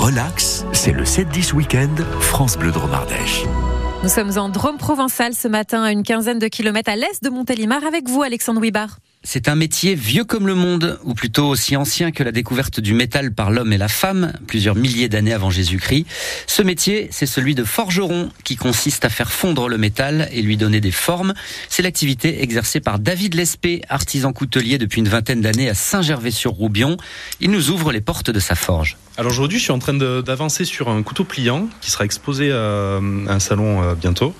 relax, c'est le 7-10 week-end France Bleu Drôme Ardèche. Nous sommes en Drôme provençal ce matin, à une quinzaine de kilomètres à l'est de Montélimar, avec vous, Alexandre Wibard. C'est un métier vieux comme le monde, ou plutôt aussi ancien que la découverte du métal par l'homme et la femme, plusieurs milliers d'années avant Jésus-Christ. Ce métier, c'est celui de forgeron, qui consiste à faire fondre le métal et lui donner des formes. C'est l'activité exercée par David Lespé, artisan coutelier depuis une vingtaine d'années à Saint-Gervais-sur-Roubion. Il nous ouvre les portes de sa forge. Alors aujourd'hui, je suis en train d'avancer sur un couteau pliant qui sera exposé à un salon euh, bientôt.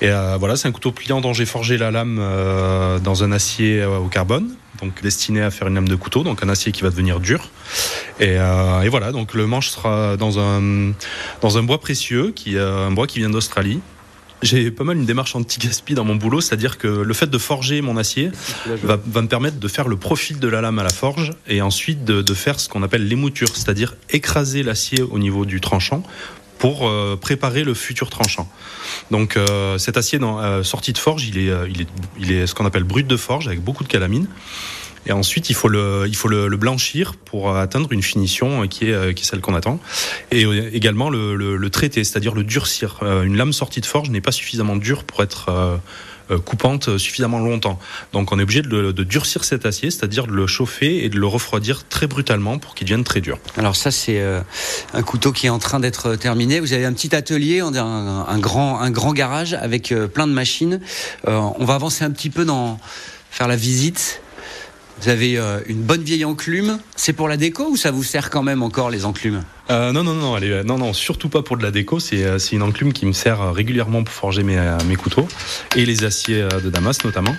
Et euh, voilà, c'est un couteau pliant dont j'ai forgé la lame euh, dans un acier au carbone, donc destiné à faire une lame de couteau, donc un acier qui va devenir dur. Et, et voilà, donc le manche sera dans un dans un bois précieux, qui un bois qui vient d'Australie. J'ai pas mal une démarche anti-gaspi dans mon boulot, c'est-à-dire que le fait de forger mon acier va, va, me permettre de faire le profil de la lame à la forge et ensuite de, de faire ce qu'on appelle l'émouture, c'est-à-dire écraser l'acier au niveau du tranchant pour euh, préparer le futur tranchant. Donc euh, cet acier euh, sorti de forge, il est, il est, il est ce qu'on appelle brut de forge avec beaucoup de calamine. Et ensuite, il faut le, blanchir pour atteindre une finition qui est, celle qu'on attend. Et également le, traiter, c'est-à-dire le durcir. Une lame sortie de forge n'est pas suffisamment dure pour être coupante suffisamment longtemps. Donc on est obligé de, durcir cet acier, c'est-à-dire de le chauffer et de le refroidir très brutalement pour qu'il devienne très dur. Alors ça c'est euh, un couteau qui est en train d'être terminé. Vous avez un petit atelier, un, grand, garage avec euh, plein de machines. Euh, on va avancer un petit peu dans faire la visite. Vous avez euh, une bonne vieille enclume. C'est pour la déco ou ça vous sert quand même encore les enclumes? Euh, non, non, non, elle est, non, non, surtout pas pour de la déco. C'est, euh, une enclume qui me sert régulièrement pour forger mes, mes couteaux et les aciers de Damas notamment.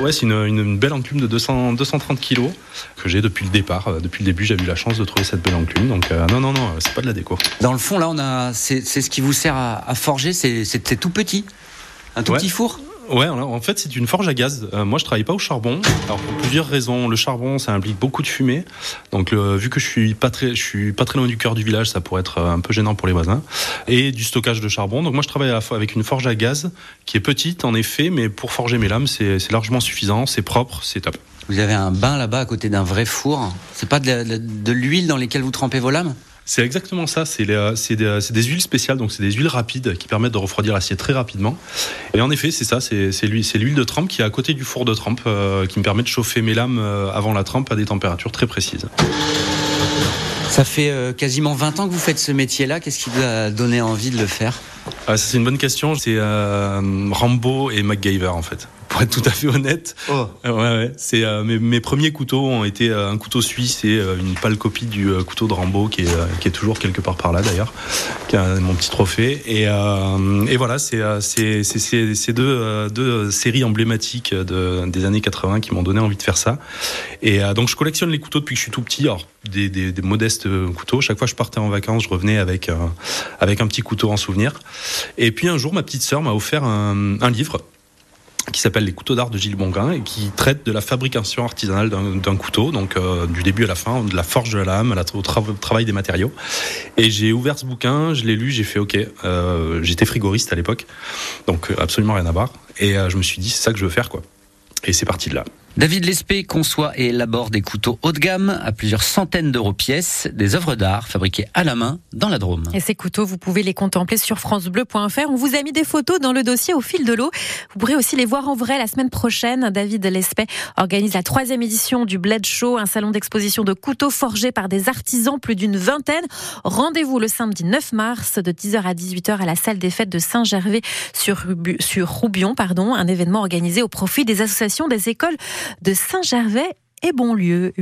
Ouais, c'est une, une, belle enclume de 200, 230 kilos que j'ai depuis le départ. Depuis le début, j'ai eu la chance de trouver cette belle enclume. Donc non, non, non, c'est pas de la déco. Dans le fond, là, on a, c'est, ce qui vous sert à, à forger. C'est tout petit, un tout ouais. petit four? Ouais, en fait, c'est une forge à gaz. Euh, moi, je travaille pas au charbon. Alors, pour plusieurs raisons. Le charbon, ça implique beaucoup de fumée. Donc, euh, vu que je suis pas très, je suis pas très loin du cœur du village, ça pourrait être un peu gênant pour les voisins. Et du stockage de charbon. Donc, moi, je travaille à la fois avec une forge à gaz qui est petite, en effet, mais pour forger mes lames, c'est largement suffisant. C'est propre, c'est top. Vous avez un bain là-bas à côté d'un vrai four. C'est pas de l'huile dans lesquelles vous trempez vos lames? C'est exactement ça. C'est des, des, huiles spéciales, donc c'est des huiles rapides qui permettent de refroidir l'acier très rapidement. Et en effet, c'est ça. C'est l'huile de trempe qui est à côté du four de trempe euh, qui me permet de chauffer mes lames euh, avant la trempe à des températures très précises. Ça fait euh, quasiment 20 ans que vous faites ce métier-là. Qu'est-ce qui vous a donné envie de le faire? Ah, C'est une bonne question. C'est euh, Rambo et MacGyver en fait pour être tout à fait honnête. Oh. Ouais, ouais. C'est euh, mes, mes, premiers couteaux ont été euh, un couteau suisse et euh, une pâle copie du couteau de Rambo qui est, qui est toujours quelque part par là d'ailleurs, qui est mon petit trophée. Et, et voilà, c'est ces deux, deux séries emblématiques de, des années 80 qui m'ont donné envie de faire ça. Et donc je collectionne les couteaux depuis que je suis tout petit. Alors des, des, des modestes couteaux. Chaque fois que je partais en vacances, je revenais avec avec un petit couteau en souvenir. Et puis un jour, ma petite sœur m'a offert un, un livre qui s'appelle Les couteaux d'art de Gilles Bongain et qui traite de la fabrication artisanale d'un couteau, donc euh, du début à la fin, de la forge de la lame au tra travail des matériaux. Et j'ai ouvert ce bouquin, je l'ai lu, j'ai fait OK. Euh, J'étais frigoriste à l'époque, donc absolument rien à voir. Et euh, je me suis dit, c'est ça que je veux faire, quoi. Et c'est parti de là. David Lespé conçoit et élabore des couteaux haut de gamme à plusieurs centaines d'euros pièce, des œuvres d'art fabriquées à la main dans la Drôme. Et ces couteaux, vous pouvez les contempler sur francebleu.fr. On vous a mis des photos dans le dossier au fil de l'eau. Vous pourrez aussi les voir en vrai la semaine prochaine. David Lespé organise la troisième édition du Blade Show, un salon d'exposition de couteaux forgés par des artisans, plus d'une vingtaine. Rendez-vous le samedi 9 mars de 10h à 18h à la salle des fêtes de Saint-Gervais sur, sur Roubion, pardon, un événement organisé au profit des associations des écoles de Saint-Gervais et Bonlieu.